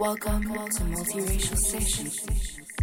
Welcome to Multiracial Sessions.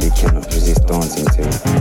The only one I need.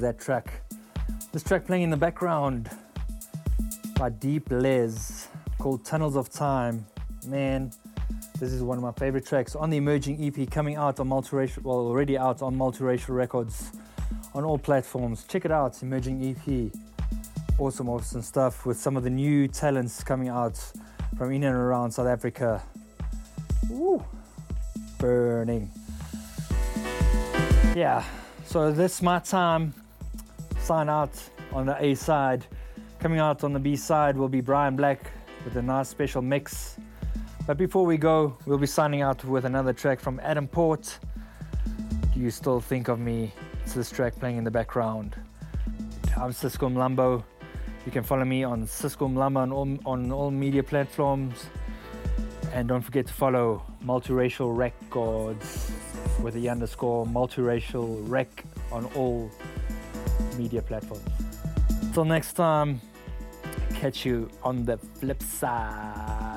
That track? This track playing in the background by Deep Les called Tunnels of Time. Man, this is one of my favorite tracks on the emerging EP coming out on multiracial, well, already out on multiracial records on all platforms. Check it out, emerging EP. Awesome, awesome stuff with some of the new talents coming out from in and around South Africa. Woo, burning. Yeah, so this my time. Sign out on the A side. Coming out on the B side will be Brian Blaq with a nice special mix. But before we go, we'll be signing out with another track from Adam Port. Do you still think of me? It's this track playing in the background. I'm Sisco Umlambo. You can follow me on Sisco Umlambo on all, on all media platforms. And don't forget to follow Multiracial Records with the underscore multiracial rec on all media platforms. Till next time, catch you on the flip side.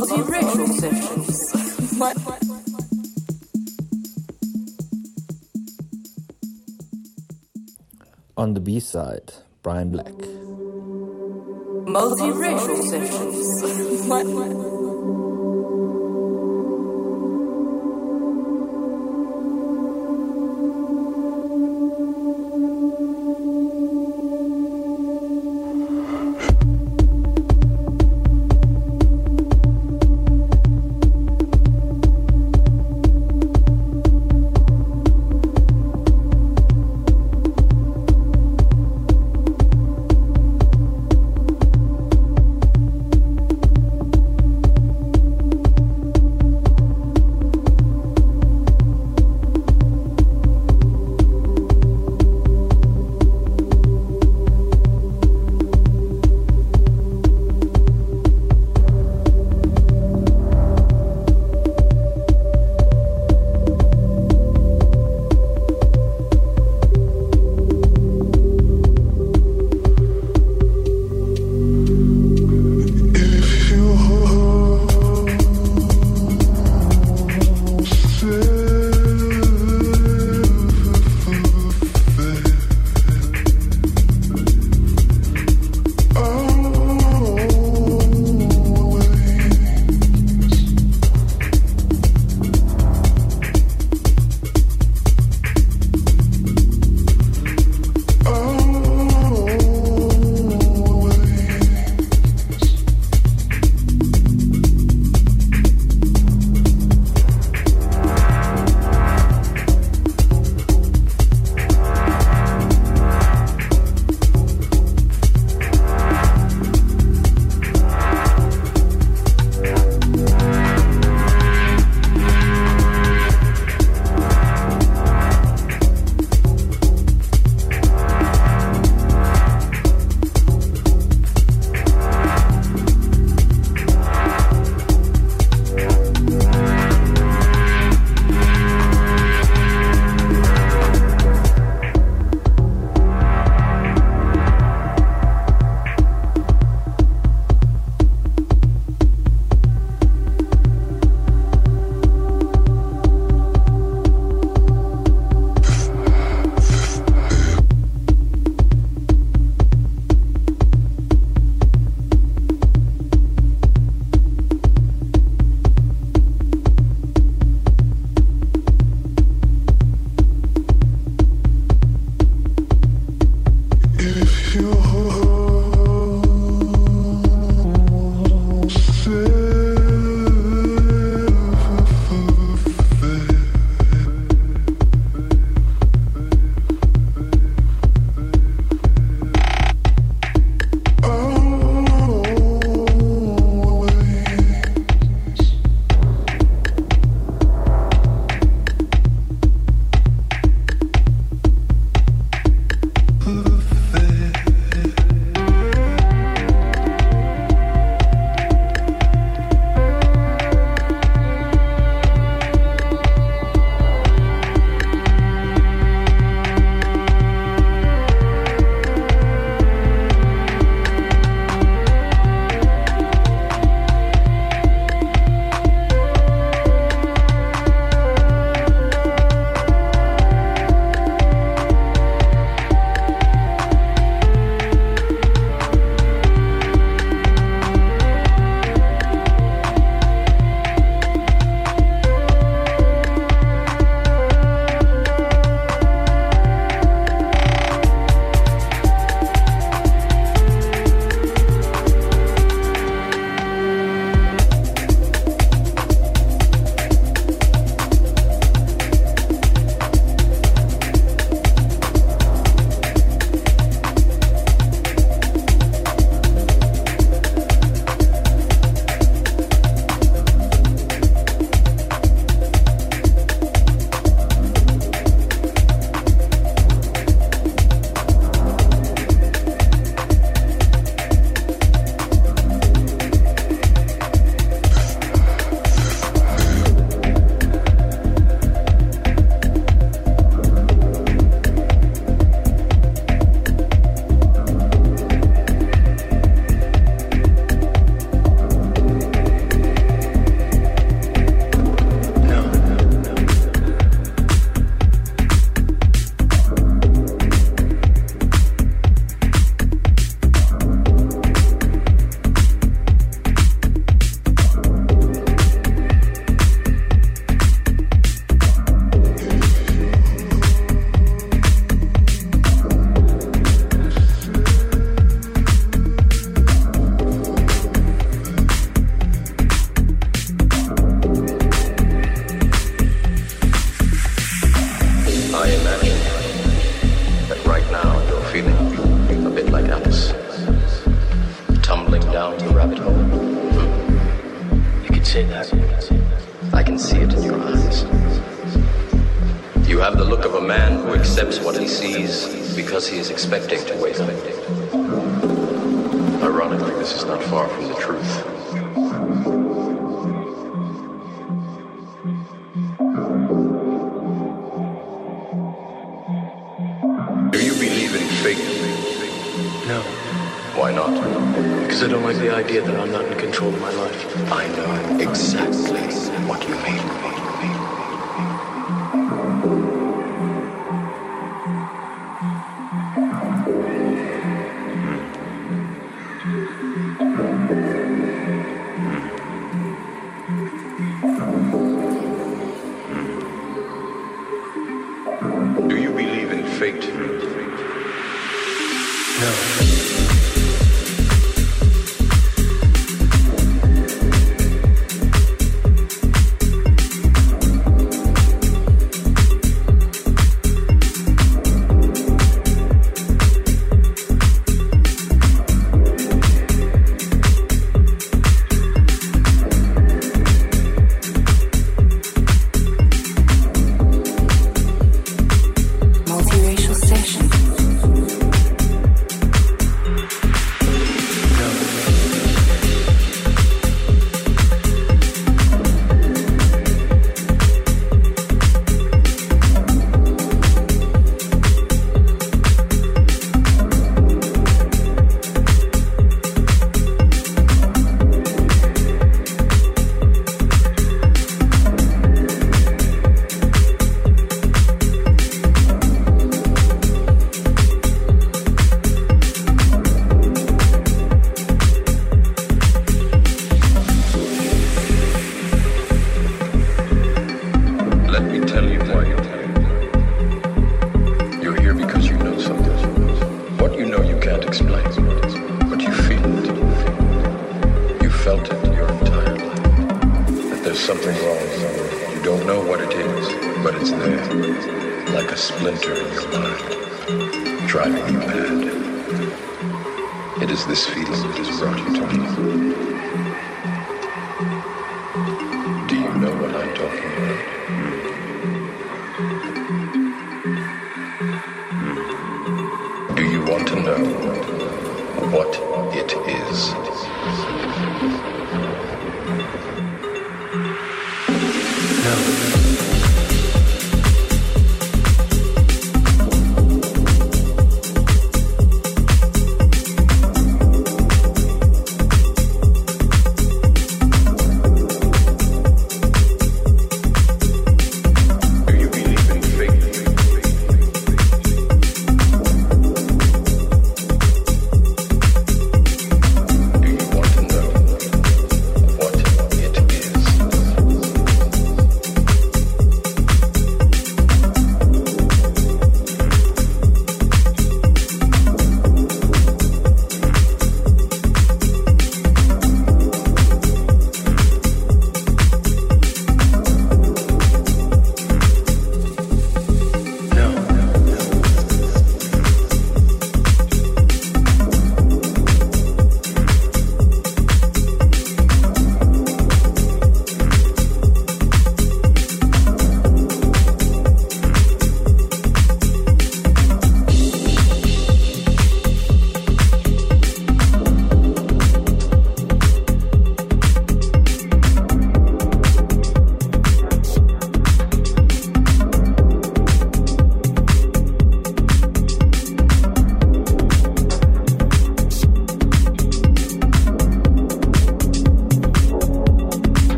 multiracial sessions. On the B side, Brian Blaq. Multiracial sessions.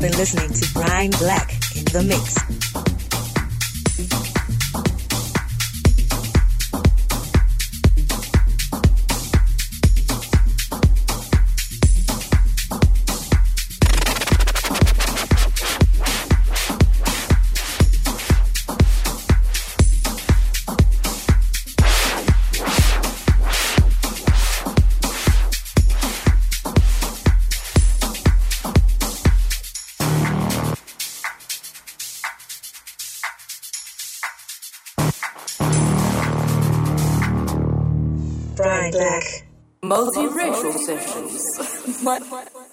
Been listening to Brian Blaq in the mix. Brian